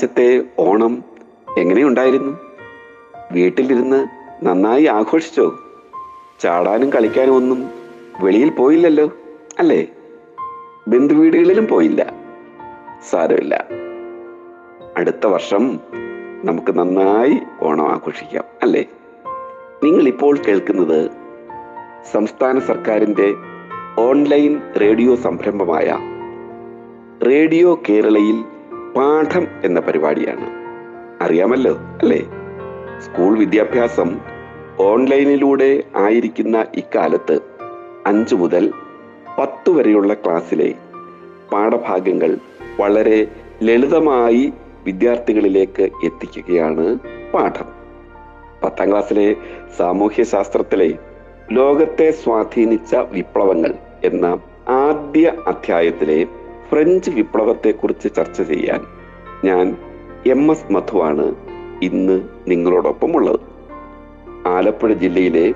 ഇപ്രാവശ്യത്തെ ഓണം എങ്ങനെയുണ്ടായിരുന്നു? വീട്ടിലിരുന്ന് നന്നായി ആഘോഷിച്ചോ? ചാടാനും കളിക്കാനും ഒന്നും വെളിയിൽ പോയില്ലല്ലോ അല്ലേ? ബന്ധുവീടുകളിലും പോയില്ല. സാരമില്ല. അടുത്ത വർഷം നമുക്ക് നന്നായി ഓണം ആഘോഷിക്കാം അല്ലേ? നിങ്ങൾ ഇപ്പോൾ കേൾക്കുന്നത് സംസ്ഥാന സർക്കാരിന്റെ ഓൺലൈൻ റേഡിയോ സംരംഭമായ റേഡിയോ കേരളയിൽ പാഠം എന്ന പരിപാടിയാണ്. അറിയാമല്ലോ അല്ലേ? സ്കൂൾ വിദ്യാഭ്യാസം ഓൺലൈനിലൂടെ ആയിരിക്കുന്ന ഇക്കാലത്ത് അഞ്ചു മുതൽ പത്ത് വരെയുള്ള ക്ലാസ്സിലെ പാഠഭാഗങ്ങൾ വളരെ ലളിതമായി വിദ്യാർത്ഥികളിലേക്ക് എത്തിക്കുകയാണ് പാഠം. പത്താം ക്ലാസ്സിലെ സാമൂഹ്യ ശാസ്ത്രത്തിലെ ലോകത്തെ സ്വാധീനിച്ച വിപ്ലവങ്ങൾ എന്ന ആദ്യ അധ്യായത്തിലെ ഫ്രഞ്ച് വിപ്ലവത്തെക്കുറിച്ച് ചർച്ച ചെയ്യാൻ ഞാൻ എം എസ് മധുവാണ് ഇന്ന് നിങ്ങളോടൊപ്പം ഉള്ളത് ആലപ്പുഴ ജില്ലയിലെ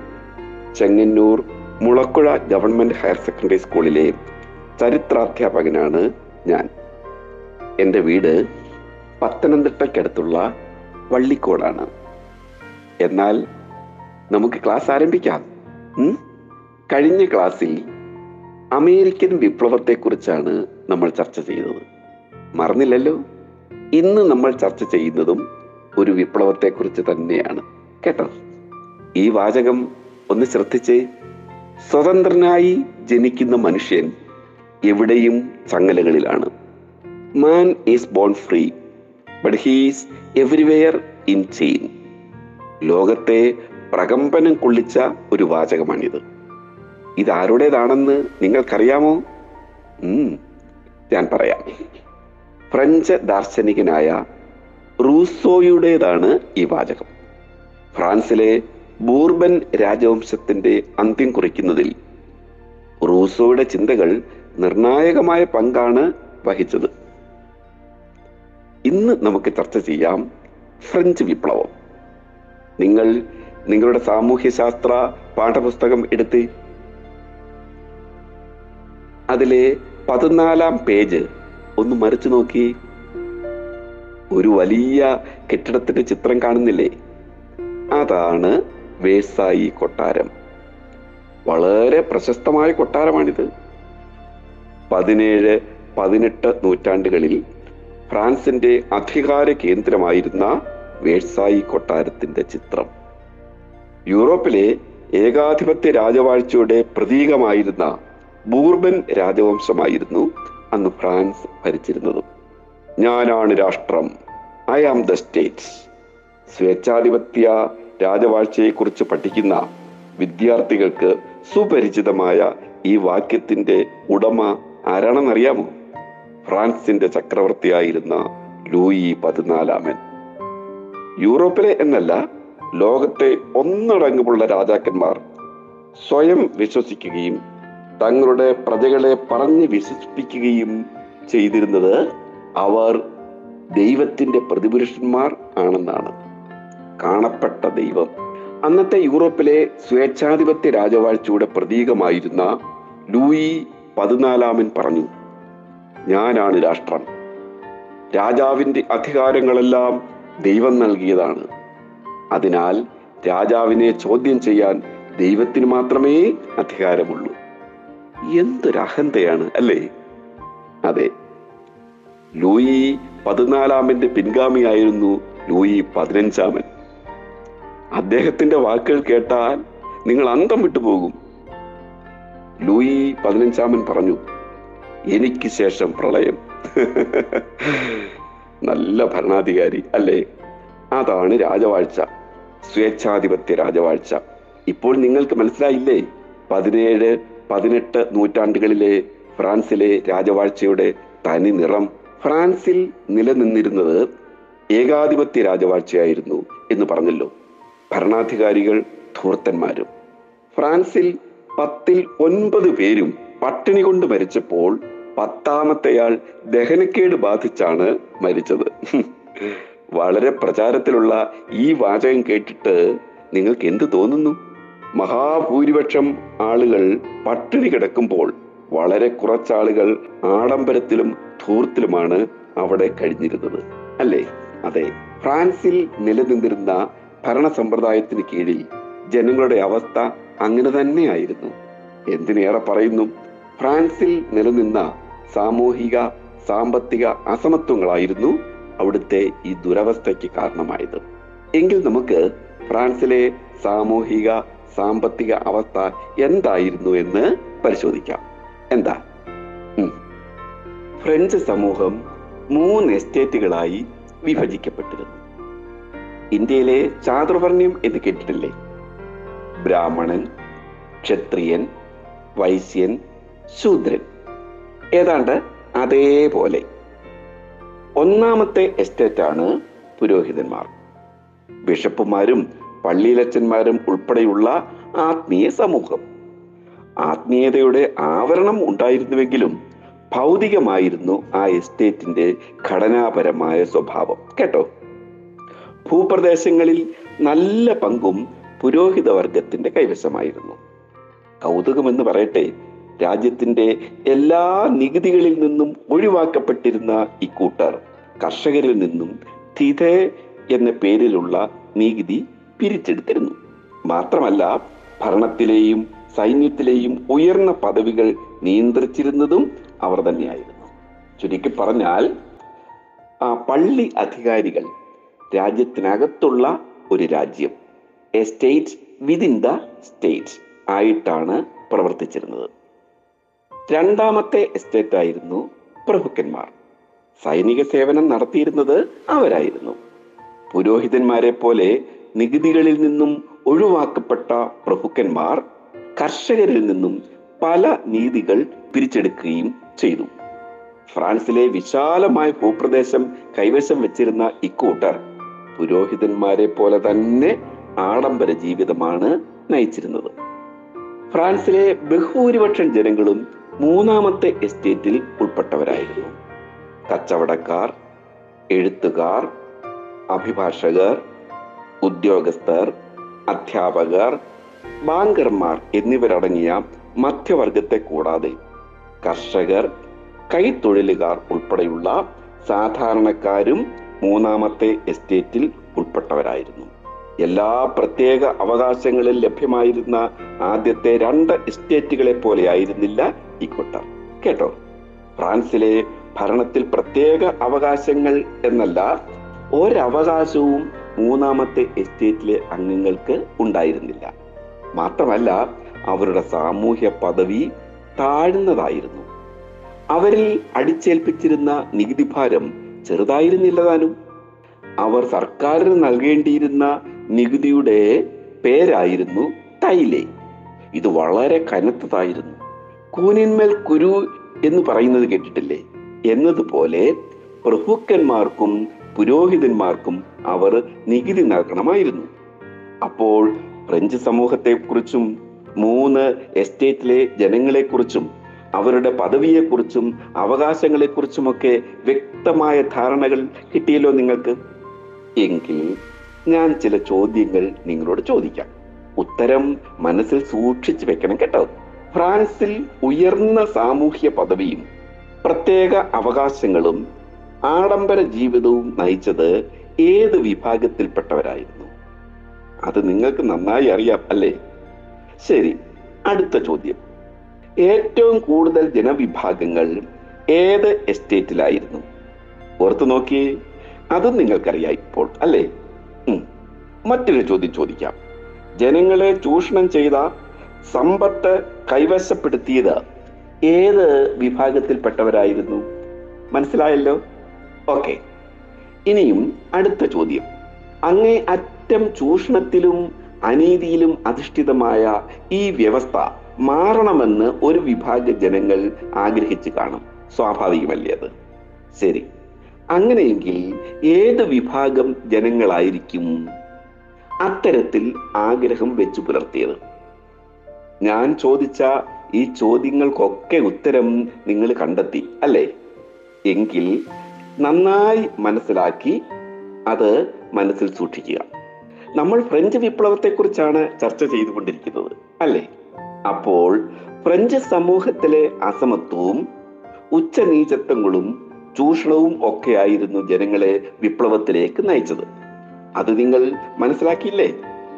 Chengannur Mulakuzha government higher secondary സ്കൂളിലെ ചരിത്രാധ്യാപകനാണ് ഞാൻ. എന്റെ വീട് പത്തനംതിട്ടയ്ക്കടുത്തുള്ള വള്ളിക്കോടാണ്. എന്നാൽ നമുക്ക് ക്ലാസ് ആരംഭിക്കാം. കഴിഞ്ഞ ക്ലാസ്സിൽ അമേരിക്കൻ വിപ്ലവത്തെക്കുറിച്ചാണ് നമ്മൾ ചർച്ച ചെയ്തത്. മറന്നില്ലല്ലോ? ഇന്ന് നമ്മൾ ചർച്ച ചെയ്യുന്നതും ഒരു വിപ്ലവത്തെക്കുറിച്ച് തന്നെയാണ്. കേട്ടോ? ഈ വാചകം ഒന്ന് ശ്രദ്ധിച്ചേ. സ്വതന്ത്രനായി ജനിക്കുന്ന മനുഷ്യൻ എവിടെയും ചങ്ങലകളിലാണ്. Man is born free but he's everywhere in chain ലോകത്തെ പ്രകമ്പനം കൊള്ളിച്ച ഒരു വാചകമാണിത്. ഇത് ആരുടേതാണെന്ന് നിങ്ങൾക്കറിയാമോ ഞാൻ പറയാം. ഫ്രഞ്ച് ദാർശനികനായ റൂസോയുടേതാണ് ഈ വാചകം. ഫ്രാൻസിലെ ബൂർബൻ രാജവംശത്തിന്റെ അന്ത്യം കുറിക്കുന്നതിൽ റൂസോയുടെ ചിന്തകൾ നിർണായകമായ പങ്കാണ് വഹിച്ചത്. ഇന്ന് നമുക്ക് ചർച്ച ചെയ്യാം ഫ്രഞ്ച് വിപ്ലവം. നിങ്ങൾ നിങ്ങളുടെ സാമൂഹ്യശാസ്ത്ര പാഠപുസ്തകം എടുത്ത് അതിലെ പതിനാലാം പേജ്. ഒന്ന് മറിച്ചു നോക്കി. ഒരു വലിയ കെട്ടിടത്തിന്റെ ചിത്രം കാണുന്നില്ലേ? അതാണ് വേസായി കൊട്ടാരം. വളരെ പ്രശസ്തമായ കൊട്ടാരമാണിത്. പതിനേഴ് പതിനെട്ട് നൂറ്റാണ്ടുകളിൽ ഫ്രാൻസിന്റെ അധികാര കേന്ദ്രമായിരുന്ന വേഴ്സായി കൊട്ടാരത്തിന്റെ ചിത്രം. യൂറോപ്പിലെ ഏകാധിപത്യ രാജവാഴ്ചയുടെ പ്രതീകമായിരുന്ന ബൂർബൻ രാജവംശമായിരുന്നു. അന്ന് ഫ്രാൻസ് ഭരിച്ചിരുന്നത്. ഞാനാണ് രാഷ്ട്രം. ഐ ആം ദ സ്റ്റേറ്റ്സ് സ്വേച്ഛാധിപത്യ രാജവാഴ്ചയെക്കുറിച്ച് പഠിക്കുന്ന വിദ്യാർത്ഥികൾക്ക് സുപരിചിതമായ ഈ വാക്യത്തിന്റെ ഉടമ ആരാണെന്നറിയാമോ? ഫ്രാൻസിന്റെ ചക്രവർത്തിയായിരുന്ന ലൂയി പതിനാലാമൻ. യൂറോപ്പിലെ എന്നല്ല ലോകത്തെ ഒന്നടങ്കമുള്ള രാജാക്കന്മാർ സ്വയം വിശ്വസിക്കുകയും തങ്ങളുടെ പ്രജകളെ പറഞ്ഞ് വിശ്വസിപ്പിക്കുകയും ചെയ്തിരുന്നത് അവർ ദൈവത്തിന്റെ പ്രതിപുരുഷന്മാർ ആണെന്നാണ്. കാണപ്പെട്ട ദൈവം. അന്നത്തെ യൂറോപ്പിലെ സ്വേച്ഛാധിപത്യ രാജവാഴ്ചയുടെ പ്രതീകമായിരുന്ന ലൂയി പതിനാലാമൻ പറഞ്ഞു ഞാനാണ് രാഷ്ട്രം. രാജാവിന്റെ അധികാരങ്ങളെല്ലാം ദൈവം നൽകിയതാണ്. അതിനാൽ രാജാവിനെ ചോദ്യം ചെയ്യാൻ ദൈവത്തിന് മാത്രമേ അധികാരമുള്ളൂ. എന്തൊരു അഹന്തയാണ് അല്ലേ? അതെ. ലൂയി പതിനാലാമന്റെ പിൻഗാമിയായിരുന്നു ലൂയി പതിനഞ്ചാമൻ. അദ്ദേഹത്തിന്റെ വാക്കുകൾ കേട്ടാൽ നിങ്ങൾ അന്തം വിട്ടുപോകും ലൂയി പതിനഞ്ചാമൻ പറഞ്ഞു എനിക്ക് ശേഷം പ്രളയം. നല്ല ഭരണാധികാരി അല്ലേ? അതാണ് രാജവാഴ്ച സ്വേച്ഛാധിപത്യ രാജവാഴ്ച. ഇപ്പോൾ നിങ്ങൾക്ക് മനസ്സിലായില്ലേ? പതിനേഴ് പതിനെട്ട് നൂറ്റാണ്ടുകളിലെ ഫ്രാൻസിലെ രാജവാഴ്ചയുടെ തനി നിറം ഫ്രാൻസിൽ നിലനിന്നിരുന്നത് ഏകാധിപത്യ രാജവാഴ്ചയായിരുന്നു എന്ന് പറഞ്ഞല്ലോ. ഭരണാധികാരികൾ ധൂർത്തന്മാരും. ഫ്രാൻസിൽ പത്തിൽ ഒൻപത് പേരും പട്ടിണി കൊണ്ട് മരിച്ചപ്പോൾ പത്താമത്തെയാൾ ദഹനക്കേട് ബാധിച്ചാണ് മരിച്ചത്. വളരെ പ്രചാരത്തിലുള്ള ഈ വാചകം കേട്ടിട്ട് നിങ്ങൾക്ക് എന്ത് തോന്നുന്നു? മഹാഭൂരിപക്ഷം ആളുകൾ പട്ടിണി കിടക്കുമ്പോൾ വളരെ കുറച്ചാളുകൾ ആഡംബരത്തിലും ധൂർത്തിലുമാണ് അവിടെ കഴിഞ്ഞിരുന്നത്. അല്ലേ? അതെ. ഫ്രാൻസിൽ നിലനിന്നിരുന്ന ഭരണ സമ്പ്രദായത്തിന് കീഴിൽ ജനങ്ങളുടെ അവസ്ഥ അങ്ങനെ തന്നെയായിരുന്നു. എന്തിനേറെ പറയുന്നു? ഫ്രാൻസിൽ നിലനിന്ന സാമൂഹിക സാമ്പത്തിക അസമത്വങ്ങളായിരുന്നു അവിടുത്തെ ഈ ദുരവസ്ഥയ്ക്ക് കാരണമായത്. എങ്കിൽ നമുക്ക് ഫ്രാൻസിലെ സാമൂഹിക സാമ്പത്തിക അവസ്ഥ എന്തായിരുന്നു എന്ന് പരിശോധിക്കാം. എന്താ. ഫ്രഞ്ച് സമൂഹം മൂന്ന് എസ്റ്റേറ്റുകളായി വിഭജിക്കപ്പെട്ടിരുന്നു. ഇന്ത്യയിലെ ചാതുർവർണ്യം എന്ന് കേട്ടിട്ടില്ലേ? ബ്രാഹ്മണൻ ക്ഷത്രിയൻ വൈശ്യൻ ശൂദ്രൻ. ഏതാണ്ട് അതേപോലെ. ഒന്നാമത്തെ എസ്റ്റേറ്റാണ് പുരോഹിതന്മാർ. ബിഷപ്പുമാരും പള്ളിയിലച്ചന്മാരും ഉൾപ്പെടെയുള്ള ആത്മീയ സമൂഹം. ആത്മീയതയുടെ ആവരണം ഉണ്ടായിരുന്നുവെങ്കിലും ഭൗതികമായിരുന്നു ആ എസ്റ്റേറ്റിന്റെ ഘടനാപരമായ സ്വഭാവം. കേട്ടോ? ഭൂപ്രദേശങ്ങളിൽ നല്ല പങ്കും പുരോഹിത വർഗത്തിന്റെ കൈവശമായിരുന്നു. കൗതുകമെന്ന് പറയട്ടെ രാജ്യത്തിന്റെ എല്ലാ നികുതികളിൽ നിന്നും ഒഴിവാക്കപ്പെട്ടിരുന്ന ഇക്കൂട്ടർ കർഷകരിൽ നിന്നും തിഥേ എന്ന പേരിലുള്ള നികുതി പിരിച്ചെടുത്തിരുന്നു. മാത്രമല്ല ഭരണത്തിലെയും സൈന്യത്തിലെയും ഉയർന്ന പദവികൾ നിയന്ത്രിച്ചിരുന്നതും അവർ തന്നെയായിരുന്നു. ചുരുക്കി പറഞ്ഞാൽ പള്ളി അധികാരികൾ രാജ്യത്തിനകത്തുള്ള ഒരു രാജ്യം a state within the state ആയിട്ടാണ് പ്രവർത്തിച്ചിരുന്നത്. രണ്ടാമത്തെ എസ്റ്റേറ്റ് ആയിരുന്നു പ്രഭുക്കന്മാർ. സൈനിക സേവനം നടത്തിയിരുന്നത് അവരായിരുന്നു. പുരോഹിതന്മാരെ പോലെ നികുതികളിൽ നിന്നും ഒഴിവാക്കപ്പെട്ട പ്രഭുക്കന്മാർ കർഷകരിൽ നിന്നും പല നീതികൾ പിരിച്ചെടുക്കുകയും ചെയ്തു. ഫ്രാൻസിലെ വിശാലമായ ഭൂപ്രദേശം കൈവശം വെച്ചിരുന്ന ഇക്കൂട്ടർ പുരോഹിതന്മാരെ പോലെ തന്നെ ആഡംബര ജീവിതമാണ് നയിച്ചിരുന്നത്. ഫ്രാൻസിലെ ബഹുഭൂരിപക്ഷം ജനങ്ങളും മൂന്നാമത്തെ എസ്റ്റേറ്റിൽ ഉൾപ്പെട്ടവരായിരുന്നു. കച്ചവടക്കാർ എഴുത്തുകാർ അഭിഭാഷകർ ഉദ്യോഗസ്ഥർ അധ്യാപകർ ബാങ്കർമാർ എന്നിവരടങ്ങിയ മധ്യവർഗത്തെ കൂടാതെ കർഷകർ കൈത്തൊഴിലുകാർ ഉൾപ്പെടെയുള്ള സാധാരണക്കാരും മൂന്നാമത്തെ എസ്റ്റേറ്റിൽ ഉൾപ്പെട്ടവരായിരുന്നു. എല്ലാ പ്രത്യേക അവകാശങ്ങളിൽ ലഭ്യമായിരുന്ന ആദ്യത്തെ രണ്ട് എസ്റ്റേറ്റുകളെ പോലെ ആയിരുന്നില്ല ഇക്കൂട്ടർ കേട്ടോ? ഫ്രാൻസിലെ ഭരണത്തിൽ പ്രത്യേക അവകാശങ്ങൾ എന്നല്ല ഒരവകാശവും മൂന്നാമത്തെ എസ്റ്റേറ്റിലെ അംഗങ്ങൾക്ക് ഉണ്ടായിരുന്നില്ല. മാത്രമല്ല അവരുടെ സാമൂഹ്യ പദവി താഴ്ന്നതായിരുന്നു. അവരിൽ അടിച്ചേൽപ്പിച്ചിരുന്ന നികുതി ഭാരം ചെറുതായിരുന്നില്ല താനും. അവർ സർക്കാരിന് നൽകേണ്ടിയിരുന്ന നികുതിയുടെ പേരായിരുന്നു തൈലെ. ഇത് വളരെ കനത്തതായിരുന്നു. കൂനിന്മേൽ കുരു എന്ന് പറയുന്നത് കേട്ടിട്ടില്ലേ? എന്നതുപോലെ പ്രഭുക്കന്മാർക്കും പുരോഹിതന്മാർക്കും അവർ നികുതി നൽകണമായിരുന്നു. അപ്പോൾ ഫ്രഞ്ച് സമൂഹത്തെക്കുറിച്ചും മൂന്ന് എസ്റ്റേറ്റിലെ ജനങ്ങളെക്കുറിച്ചും അവരുടെ പദവിയെക്കുറിച്ചും അവകാശങ്ങളെക്കുറിച്ചുമൊക്കെ വ്യക്തമായ ധാരണകൾ കിട്ടിയല്ലോ നിങ്ങൾക്ക്? എങ്കിൽ ഞാൻ ചില ചോദ്യങ്ങൾ നിങ്ങളോട് ചോദിക്കാം. ഉത്തരം മനസ്സിൽ സൂക്ഷിച്ചു വെക്കണം കേട്ടോ. ഫ്രാൻസിൽ ഉയർന്ന സാമൂഹ്യ പദവിയും പ്രത്യേക അവകാശങ്ങളും ആഡംബര ജീവിതവും നയിച്ചത് ഏത് വിഭാഗത്തിൽപ്പെട്ടവരായിരുന്നു? അത് നിങ്ങൾക്ക് നന്നായി അറിയാം അല്ലേ? ശരി അടുത്ത ചോദ്യം. ഏറ്റവും കൂടുതൽ ജനവിഭാഗങ്ങൾ ഏത് എസ്റ്റേറ്റിലായിരുന്നു? ഓർത്തു നോക്കി അതും നിങ്ങൾക്കറിയാം ഇപ്പോൾ അല്ലേ. മറ്റൊരു ചോദ്യം ചോദിക്കാം. ജനങ്ങളെ ചൂഷണം ചെയ്ത സമ്പത്ത് കൈവശപ്പെടുത്തിയത് ഏത് വിഭാഗത്തിൽപ്പെട്ടവരായിരുന്നു? മനസ്സിലായല്ലോ? ഓക്കെ. ഇനിയും അടുത്ത ചോദ്യം. അങ്ങേ അറ്റം ചൂഷണത്തിലും അനീതിയിലും അധിഷ്ഠിതമായ ഈ വ്യവസ്ഥ മാറണമെന്ന് ഒരു വിഭാഗ ജനങ്ങൾ ആഗ്രഹിച്ചു കാണും. സ്വാഭാവികമല്ലേ അത്? ശരി. അങ്ങനെയെങ്കിൽ ഏത് വിഭാഗം ജനങ്ങളായിരിക്കും അത്തരത്തിൽ ആഗ്രഹം വെച്ചു പുലർത്തിയത്? ഞാൻ ചോദിച്ച ഈ ചോദ്യങ്ങൾക്കൊക്കെ ഉത്തരം നിങ്ങൾ കണ്ടെത്തി അല്ലേ? എങ്കിൽ നന്നായി മനസ്സിലാക്കി അത് മനസ്സിൽ സൂക്ഷിക്കുക. നമ്മൾ ഫ്രഞ്ച് വിപ്ലവത്തെക്കുറിച്ചാണ് ചർച്ച ചെയ്തുകൊണ്ടിരിക്കുന്നത് അല്ലേ? അപ്പോൾ ഫ്രഞ്ച് സമൂഹത്തിലെ അസമത്വവും ഉച്ചനീചത്വങ്ങളും ചൂഷണവും ഒക്കെയായിരുന്നു ജനങ്ങളെ വിപ്ലവത്തിലേക്ക് നയിച്ചത്. അത് നിങ്ങൾ മനസ്സിലാക്കിയില്ലേ?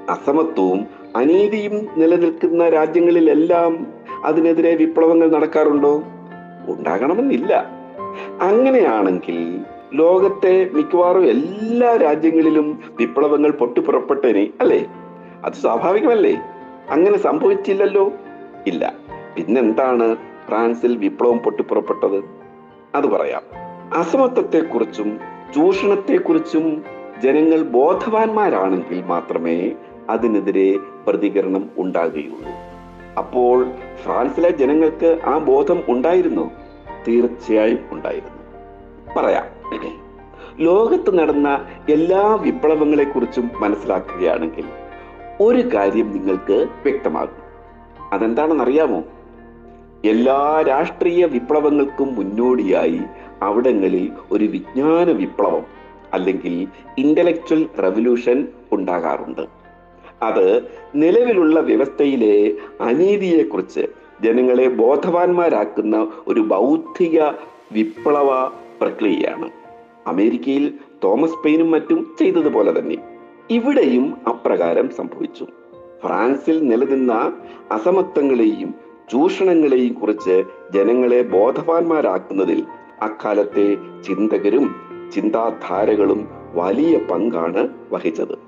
അസമത്വവും അനീതിയും നിലനിൽക്കുന്ന രാജ്യങ്ങളിലെല്ലാം അതിനെതിരെ വിപ്ലവങ്ങൾ നടക്കാറുണ്ടോ? ഉണ്ടാകണമെന്നില്ല. അങ്ങനെയാണെങ്കിൽ ലോകത്തെ മിക്കവാറും എല്ലാ രാജ്യങ്ങളിലും വിപ്ലവങ്ങൾ പൊട്ടിപ്പുറപ്പെട്ടേനെ അല്ലേ? അത് സ്വാഭാവികമല്ലേ? അങ്ങനെ സംഭവിച്ചില്ലല്ലോ? ഇല്ല. പിന്നെന്താണ് ഫ്രാൻസിൽ വിപ്ലവം പൊട്ടിപ്പുറപ്പെട്ടത്? അത് പറയാം. അസമത്വത്തെക്കുറിച്ചും ചൂഷണത്തെക്കുറിച്ചും ജനങ്ങൾ ബോധവാന്മാരാണെങ്കിൽ മാത്രമേ അതിനെതിരെ പ്രതികരണം ഉണ്ടാകുകയുള്ളൂ. അപ്പോൾ ഫ്രാൻസിലെ ജനങ്ങൾക്ക് ആ ബോധം ഉണ്ടായിരുന്നു? തീർച്ചയായും ഉണ്ടായിരുന്നു. പറയാം. ലോകത്ത് നടന്ന എല്ലാ വിപ്ലവങ്ങളെ കുറിച്ചും മനസ്സിലാക്കുകയാണെങ്കിൽ ഒരു കാര്യം നിങ്ങൾക്ക് വ്യക്തമാകും. അതെന്താണെന്നറിയാമോ? എല്ലാ രാഷ്ട്രീയ വിപ്ലവങ്ങൾക്കും മുന്നോടിയായി അവിടങ്ങളിൽ ഒരു വിജ്ഞാന വിപ്ലവം അല്ലെങ്കിൽ ഇന്റലക്ച്വൽ റവല്യൂഷൻ ഉണ്ടാകാറുണ്ട്. അത് നിലവിലുള്ള വ്യവസ്ഥയിലെ അനീതിയെക്കുറിച്ച് ജനങ്ങളെ ബോധവാന്മാരാക്കുന്ന ഒരു ബൗദ്ധിക വിപ്ലവ പ്രക്രിയയാണ്. അമേരിക്കയിൽ തോമസ് പെയിനും മറ്റും ചെയ്തതുപോലെ തന്നെ. ഇവിടെയും അപ്രകാരം സംഭവിച്ചു. ഫ്രാൻസിൽ നിലനിന്ന അസമത്വങ്ങളെയും ചൂഷണങ്ങളെയും കുറിച്ച് ജനങ്ങളെ ബോധവാന്മാരാക്കുന്നതിൽ അക്കാലത്തെ ചിന്തകരും ചിന്താധാരകളും വലിയ പങ്കാണ് വഹിച്ചത്.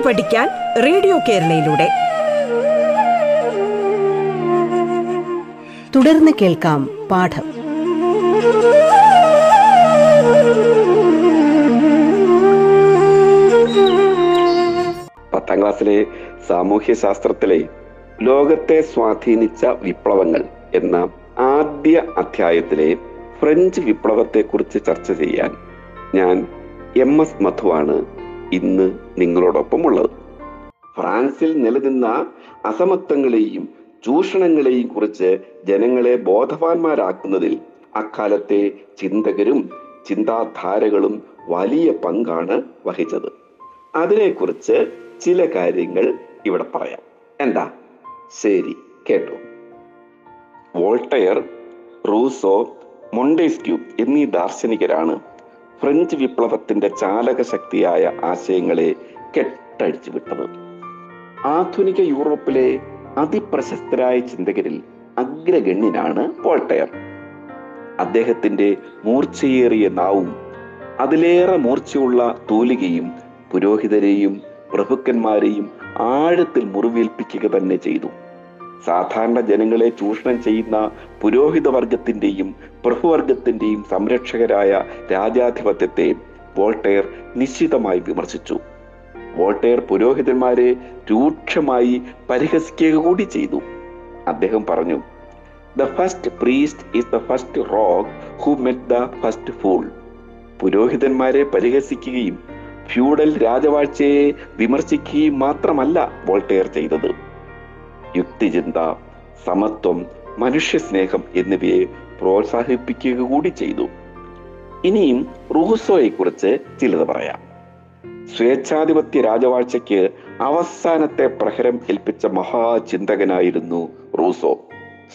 കേട്ടു പഠിക്കാൻ റേഡിയോ കേരളയിലൂടെ. തുടർന്ന് കേൾക്കാം പാഠം. പത്താം ക്ലാസ്സിലെ സാമൂഹ്യ ശാസ്ത്രത്തിലെ ലോകത്തെ സ്വാധീനിച്ച വിപ്ലവങ്ങൾ എന്ന ആദ്യ അധ്യായത്തിലെ ഫ്രഞ്ച് വിപ്ലവത്തെക്കുറിച്ച് ചർച്ച ചെയ്യാൻ ഞാൻ എം എസ് മധുവാണ് ഇന്ന് നിങ്ങളോടൊപ്പം ഉള്ളത് ഫ്രാൻസിൽ നിലനിന്ന അസമത്വങ്ങളെയും ചൂഷണങ്ങളെയും കുറിച്ച് ജനങ്ങളെ ബോധവാന്മാരാക്കുന്നതിൽ അക്കാലത്തെ ചിന്തകരും ചിന്താധാരകളും വലിയ പങ്കാണ് വഹിച്ചത്. അതിനെക്കുറിച്ച് ചില കാര്യങ്ങൾ ഇവിടെ പറയാം. എന്താ? ശരി കേട്ടു. വോൾട്ടയർ റൂസോ മൊണ്ടേസ്ക്യൂ എന്നീ ദാർശനികരാണ് ഫ്രഞ്ച് വിപ്ലവത്തിന്റെ ചാലക ശക്തിയായ ആശയങ്ങളെ കെട്ടഴിച്ചു വിട്ടത്. ആധുനിക യൂറോപ്പിലെ അതിപ്രശസ്തരായ ചിന്തകരിൽ അഗ്രഗണ്യനാണ് വോൾട്ടയർ അദ്ദേഹത്തിന്റെ മൂർച്ചയേറിയ നാവും അതിലേറെ മൂർച്ചയുള്ള തൂലികയും പുരോഹിതരെയും പ്രഭുക്കന്മാരെയും ആഴത്തിൽ മുറിവേൽപ്പിക്കുക തന്നെ ചെയ്തു. സാധാരണ ജനങ്ങളെ ചൂഷണം ചെയ്യുന്ന പുരോഹിത വർഗത്തിന്റെയും പ്രഭുവർഗത്തിന്റെയും സംരക്ഷകരായ രാജാധിപത്യത്തെ വോൾട്ടയർ നിശ്ചിതമായി വിമർശിച്ചു. വോൾട്ടയർ പുരോഹിതന്മാരെ രൂക്ഷമായി പരിഹസിക്കുക കൂടി ചെയ്തു. അദ്ദേഹം പറഞ്ഞു the first priest is the first rogue who met the first fool പുരോഹിതന്മാരെ പരിഹസിക്കുകയും ഫ്യൂഡൽ രാജവാഴ്ചയെ വിമർശിക്കുകയും മാത്രമല്ല വോൾട്ടയർ ചെയ്തത്. യുക്തിചിന്ത സമത്വം മനുഷ്യസ്നേഹം എന്നിവയെ പ്രോത്സാഹിപ്പിക്കുക കൂടി ചെയ്തു. ഇനിയും റൂസോയെ കുറിച്ച് ചിലത് പറയാം. സ്വേച്ഛാധിപത്യ രാജവാഴ്ചയ്ക്ക് അവസാനത്തെ പ്രഹരം ഏൽപ്പിച്ച മഹാചിന്തകനായിരുന്നു റൂസോ.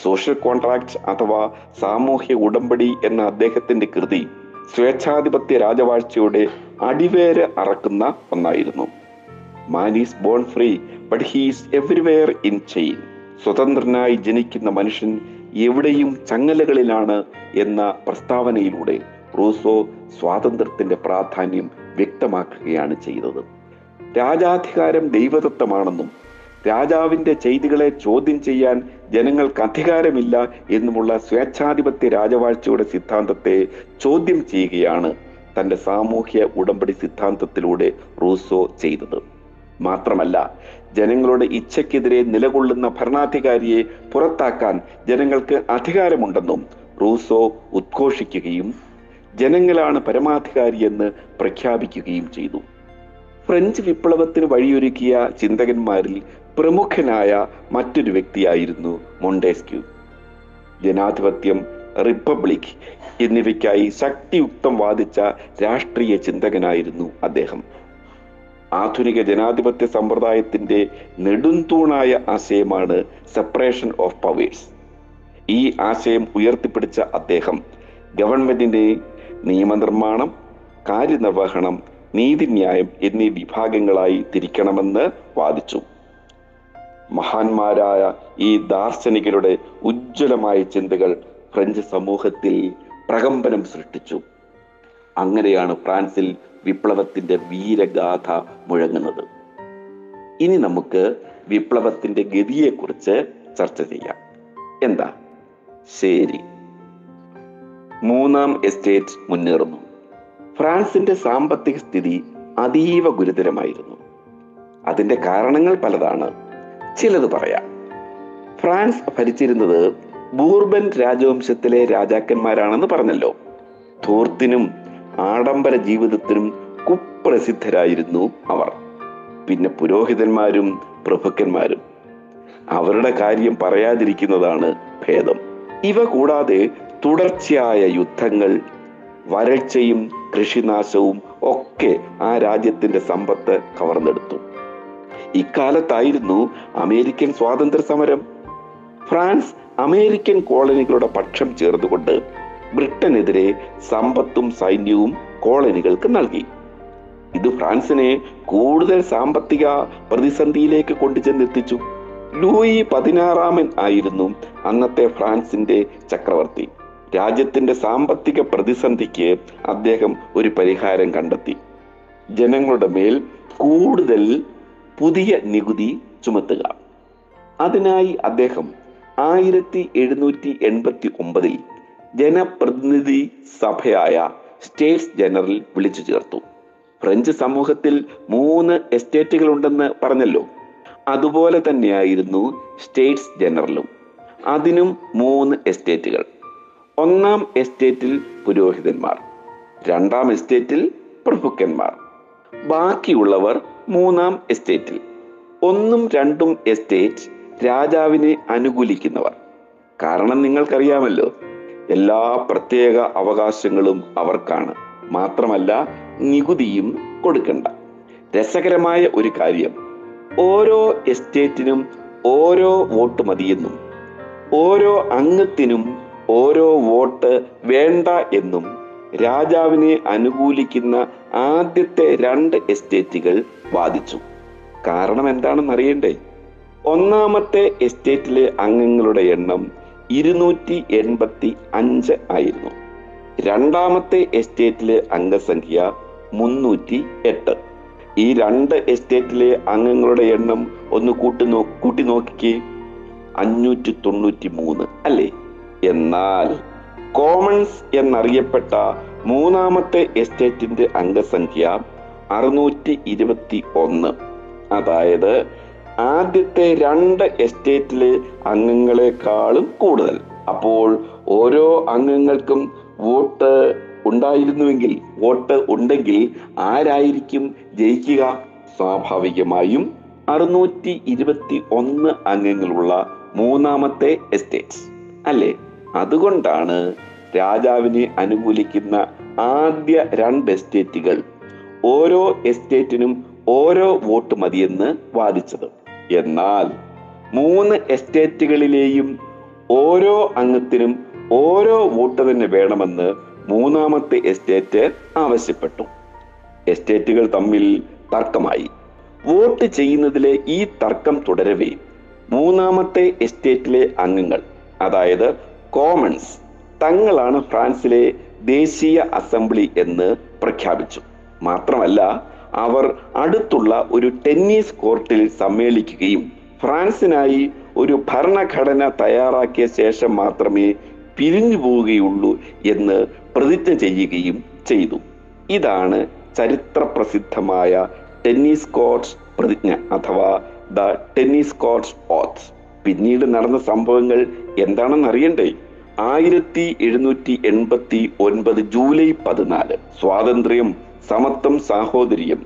സോഷ്യൽ കോൺട്രാക്ട് അഥവാ സാമൂഹ്യ ഉടമ്പടി എന്ന അദ്ദേഹത്തിന്റെ കൃതി സ്വേച്ഛാധിപത്യ രാജവാഴ്ചയുടെ അടിവേര് അറക്കുന്ന ഒന്നായിരുന്നു. Man is born free but he's everywhere in chain സ്വതന്ത്രനായി ജനിക്കുന്ന മനുഷ്യൻ എവിടെയും ചങ്ങലകളിലാണ് എന്ന പ്രസ്താവനയിലൂടെ റൂസോ സ്വാതന്ത്ര്യത്തിന്റെ പ്രാധാന്യം വ്യക്തമാക്കുകയാണ് ചെയ്തത്. രാജാധികാരം ദൈവദത്തമാണെന്നും രാജാവിന്റെ ചെയ്തികളെ ചോദ്യം ചെയ്യാൻ ജനങ്ങൾക്ക് അധികാരമില്ല എന്നുമുള്ള സ്വേച്ഛാധിപത്യ രാജവാഴ്ചയുടെ സിദ്ധാന്തത്തെ ചോദ്യം ചെയ്യുകയാണ് തന്റെ സാമൂഹ്യ ഉടമ്പടി സിദ്ധാന്തത്തിലൂടെ റൂസോ ചെയ്തത്. മാത്രമല്ല ജനങ്ങളുടെ ഇച്ഛയ്ക്കെതിരെ നിലകൊള്ളുന്ന ഭരണാധികാരിയെ പുറത്താക്കാൻ ജനങ്ങൾക്ക് അധികാരമുണ്ടെന്നും റൂസോ ഉദ്ഘോഷിക്കുകയും ജനങ്ങളാണ് പരമാധികാരിയെന്ന് പ്രഖ്യാപിക്കുകയും ചെയ്തു. ഫ്രഞ്ച് വിപ്ലവത്തിന് വഴിയൊരുക്കിയ ചിന്തകന്മാരിൽ പ്രമുഖനായ മറ്റൊരു വ്യക്തിയായിരുന്നു മൊണ്ടേസ്ക്യൂ. ജനാധിപത്യം റിപ്പബ്ലിക് എന്നിവയ്ക്കായി ശക്തിയുക്തം വാദിച്ച രാഷ്ട്രീയ ചിന്തകനായിരുന്നു അദ്ദേഹം. ആധുനിക ജനാധിപത്യ സമ്പ്രദായത്തിന്റെ നെടുന്തൂണായ ആശയമാണ് സെപ്പറേഷൻ ഓഫ് പവേഴ്സ് ഈ ആശയം ഉയർത്തിപ്പിടിച്ച അദ്ദേഹം ഗവൺമെന്റിന്റെ നിയമനിർമ്മാണം കാര്യനിർവഹണം നീതിന്യായം എന്നീ വിഭാഗങ്ങളായി തിരിക്കണമെന്ന് വാദിച്ചു. മഹാന്മാരായ ഈ ദാർശനികരുടെ ഉജ്ജ്വലമായ ചിന്തകൾ ഫ്രഞ്ച് സമൂഹത്തിൽ പ്രകമ്പനം സൃഷ്ടിച്ചു. അങ്ങനെയാണ് ഫ്രാൻസിൽ വിപ്ലവത്തിന്റെ വീരഗാഥ മുഴങ്ങുന്നത്. ഇനി നമുക്ക് വിപ്ലവത്തിന്റെ ഗതിയെക്കുറിച്ച് ചർച്ച ചെയ്യാം. എന്താ? ശരി. മൂന്നാം എസ്റ്റേറ്റ് മുന്നേറുന്നു. ഫ്രാൻസിന്റെ സാമ്പത്തിക സ്ഥിതി അതീവ ഗുരുതരമായിരുന്നു. അതിന്റെ കാരണങ്ങൾ പലതാണ്. ചിലത് പറയാം. ഫ്രാൻസ് ഭരിച്ചിരുന്നത് ബൂർബൻ രാജവംശത്തിലെ രാജാക്കന്മാരാണെന്ന് പറഞ്ഞല്ലോ. ധൂർത്തിനും ആഡംബര ജീവിതത്തിനും കുപ്രസിദ്ധരായിരുന്നു അവർ. പിന്നെ പുരോഹിതന്മാരും പ്രഭുക്കന്മാരും. അവരുടെ കാര്യം പറയാതിരിക്കുന്നതാണ് ഭേദം. ഇവ കൂടാതെ തുടർച്ചയായ യുദ്ധങ്ങൾ വരൾച്ചയും കൃഷിനാശവും ഒക്കെ ആ രാജ്യത്തിന്റെ സമ്പത്ത് കവർന്നെടുത്തു. ഇക്കാലത്തായിരുന്നു അമേരിക്കൻ സ്വാതന്ത്ര്യ സമരം ഫ്രാൻസ് അമേരിക്കൻ കോളനികളുടെ പക്ഷം ചേർന്നുകൊണ്ട് ബ്രിട്ടനെതിരെ സമ്പത്തും സൈന്യവും കോളനികൾക്ക് നൽകി. ഇത് ഫ്രാൻസിനെ കൂടുതൽ സാമ്പത്തിക പ്രതിസന്ധിയിലേക്ക് കൊണ്ടുചെന്നെത്തിച്ചു. ലൂയി പതിനാറാമൻ ആയിരുന്നു അന്നത്തെ ഫ്രാൻസിന്റെ ചക്രവർത്തി. രാജ്യത്തിന്റെ സാമ്പത്തിക പ്രതിസന്ധിക്ക് അദ്ദേഹം ഒരു പരിഹാരം കണ്ടെത്തി. ജനങ്ങളുടെ മേൽ കൂടുതൽ പുതിയ നികുതി ചുമത്തുക. അതിനായി അദ്ദേഹം ആയിരത്തി എഴുന്നൂറ്റി എൺപത്തി ഒമ്പതിൽ ജനപ്രതിനിധി സഭയായ സ്റ്റേറ്റ്സ് ജനറൽ വിളിച്ചു ചേർത്തു. ഫ്രഞ്ച് സമൂഹത്തിൽ മൂന്ന് എസ്റ്റേറ്റുകൾ ഉണ്ടെന്ന് പറഞ്ഞല്ലോ. അതുപോലെ തന്നെയായിരുന്നു സ്റ്റേറ്റ്സ് ജനറലും. അതിനും മൂന്ന് എസ്റ്റേറ്റുകൾ. ഒന്നാം എസ്റ്റേറ്റിൽ പുരോഹിതന്മാർ. രണ്ടാം എസ്റ്റേറ്റിൽ പ്രഭുക്കന്മാർ. ബാക്കിയുള്ളവർ മൂന്നാം എസ്റ്റേറ്റിൽ. ഒന്നും രണ്ടും എസ്റ്റേറ്റ് രാജാവിനെ അനുകൂലിക്കുന്നവർ. കാരണം നിങ്ങൾക്കറിയാമല്ലോ എല്ലാ പ്രത്യേക അവകാശങ്ങളും അവർക്കാണ്. മാത്രമല്ല നികുതിയും കൊടുക്കണ്ട. രസകരമായ ഒരു കാര്യം. ഓരോ എസ്റ്റേറ്റിനും ഓരോ വോട്ട് മതിയെന്നും ഓരോ അംഗത്തിനും ഓരോ വോട്ട് വേണ്ട എന്നും രാജാവിനെ അനുകൂലിക്കുന്ന ആദ്യത്തെ രണ്ട് എസ്റ്റേറ്റുകൾ വാദിച്ചു. കാരണം എന്താണെന്ന് അറിയണ്ടേ ഒന്നാമത്തെ എസ്റ്റേറ്റിലെ അംഗങ്ങളുടെ എണ്ണം ഇരുന്നൂറ്റി എൺപത്തി അഞ്ച് ആയിരുന്നു. രണ്ടാമത്തെ എസ്റ്റേറ്റിലെ അംഗസംഖ്യ മുന്നൂറ്റി എട്ട് ഈ രണ്ട് എസ്റ്റേറ്റിലെ അംഗങ്ങളുടെ എണ്ണം ഒന്ന് കൂട്ടി നോ കൂട്ടി നോക്കിക്കേ. അഞ്ഞൂറ്റി തൊണ്ണൂറ്റി മൂന്ന് അല്ലേ? എന്നാൽ കോമൺസ് എന്നറിയപ്പെട്ട മൂന്നാമത്തെ എസ്റ്റേറ്റിന്റെ അംഗസംഖ്യ അറുന്നൂറ്റി ഇരുപത്തി ഒന്ന് അതായത് ആദ്യത്തെ രണ്ട് എസ്റ്റേറ്റിലെ അംഗങ്ങളെക്കാളും കൂടുതൽ. അപ്പോൾ ഓരോ അംഗങ്ങൾക്കും വോട്ട് ഉണ്ടായിരുന്നുവെങ്കിൽ വോട്ട് ഉണ്ടെങ്കിൽ ആരായിരിക്കും ജയിക്കുക? സ്വാഭാവികമായും അറുന്നൂറ്റി ഇരുപത്തി ഒന്ന് അംഗങ്ങളുള്ള മൂന്നാമത്തെ എസ്റ്റേറ്റ് അല്ലേ? അതുകൊണ്ടാണ് രാജാവിനെ അനുകൂലിക്കുന്ന ആദ്യ രണ്ട് എസ്റ്റേറ്റുകൾ ഓരോ എസ്റ്റേറ്റിനും ഓരോ വോട്ട് മതിയെന്ന് വാദിച്ചത്. എന്നാൽ മൂന്ന് എസ്റ്റേറ്റുകളിലെയും ഓരോ അംഗത്തിനും ഓരോ വോട്ട് തന്നെ വേണമെന്ന് മൂന്നാമത്തെ എസ്റ്റേറ്റ് ആവശ്യപ്പെട്ടു. എസ്റ്റേറ്റുകൾ തമ്മിൽ തർക്കമായി. വോട്ട് ചെയ്യുന്നതിലെ ഈ തർക്കം തുടരവേ മൂന്നാമത്തെ എസ്റ്റേറ്റിലെ അംഗങ്ങൾ അതായത് കോമൺസ് തങ്ങളാണ് ഫ്രാൻസിലെ ദേശീയ അസംബ്ലി എന്ന് പ്രഖ്യാപിച്ചു. മാത്രമല്ല അവർ അടുത്തുള്ള ഒരു ടെന്നീസ് കോർട്ടിൽ സമ്മേളിക്കുകയും ഫ്രാൻസിനായി ഒരു ഭരണഘടന തയ്യാറാക്കിയ ശേഷം മാത്രമേ പിരിഞ്ഞു പോവുകയുള്ളൂ എന്ന് പ്രതിജ്ഞ ചെയ്യുകയും ചെയ്തു. ഇതാണ് ചരിത്ര പ്രസിദ്ധമായ ടെന്നീസ് കോർട്ട്സ് പ്രതിജ്ഞ അഥവാ ദ ടെന്നീസ് കോർട്ട്സ് ഓത്ത്. പിന്നീട് നടന്ന സംഭവങ്ങൾ എന്താണെന്ന് അറിയണ്ടേ? ആയിരത്തി എഴുന്നൂറ്റി എൺപത്തി ഒൻപത് ജൂലൈ പതിനാല് സ്വാതന്ത്ര്യം സമത്വം സാഹോദര്യം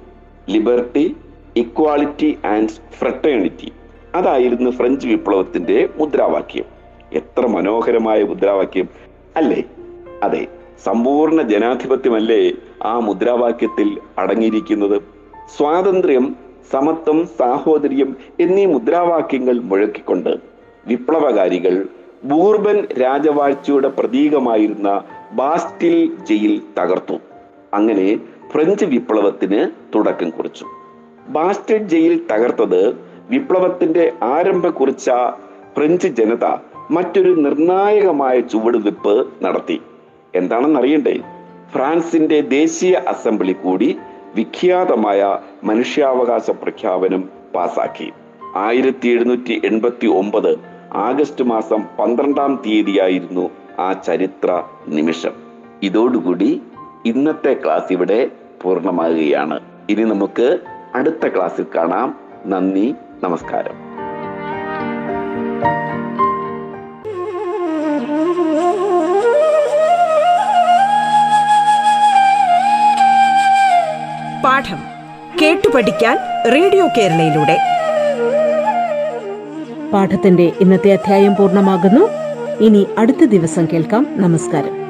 ലിബർട്ടി ഇക്വാളിറ്റി ആൻഡ് ഫ്രട്ടേണിറ്റി. അതായിരുന്നു ഫ്രഞ്ച് വിപ്ലവത്തിന്റെ മുദ്രാവാക്യം. എത്ര മനോഹരമായ മുദ്രാവാക്യം. അല്ലേ? അതെ സമ്പൂർണ ജനാധിപത്യമല്ലേ ആ മുദ്രാവാക്യത്തിൽ അടങ്ങിയിരിക്കുന്നത്? സ്വാതന്ത്ര്യം സമത്വം സാഹോദര്യം എന്നീ മുദ്രാവാക്യങ്ങൾ മുഴക്കിക്കൊണ്ട് വിപ്ലവകാരികൾ ബൂർബൻ രാജവാഴ്ചയുടെ പ്രതീകമായിരുന്ന ബാസ്റ്റിൽ ജയിൽ തകർത്തു. അങ്ങനെ ഫ്രഞ്ച് വിപ്ലവത്തിന് തുടക്കം കുറിച്ചു. ബാസ്റ്റിൽ ജയിൽ തകർത്തത് വിപ്ലവത്തിന്റെ ആരംഭം കുറിച്ച ഫ്രഞ്ച് ജനത മറ്റൊരു നിർണായകമായ ചുവടുവെപ്പ് നടത്തി. എന്താണെന്ന് അറിയണ്ടേ? ഫ്രാൻസിന്റെ ദേശീയ അസംബ്ലി കൂടി വിഖ്യാതമായ മനുഷ്യാവകാശ പ്രഖ്യാപനം പാസാക്കി. ആയിരത്തി എഴുന്നൂറ്റി എൺപത്തി ഒമ്പത് ആഗസ്റ്റ് മാസം പന്ത്രണ്ടാം തീയതിയായിരുന്നു ആ ചരിത്ര നിമിഷം. ഇതോടുകൂടി ഇന്നത്തെ ക്ലാസ് ഇവിടെ പൂർണമാകുകയാണ്. ഇനി നമുക്ക് അടുത്ത ക്ലാസ്സിൽ കാണാം. നന്ദി നമസ്കാരം. പാഠം കേട്ടു പഠിക്കാൻ റേഡിയോ കേരളയിലൂടെ. പാഠത്തിന്റെ ഇന്നത്തെ അധ്യായം പൂർണമാകുന്നു. ഇനി അടുത്ത ദിവസം കേൾക്കാം. നമസ്കാരം.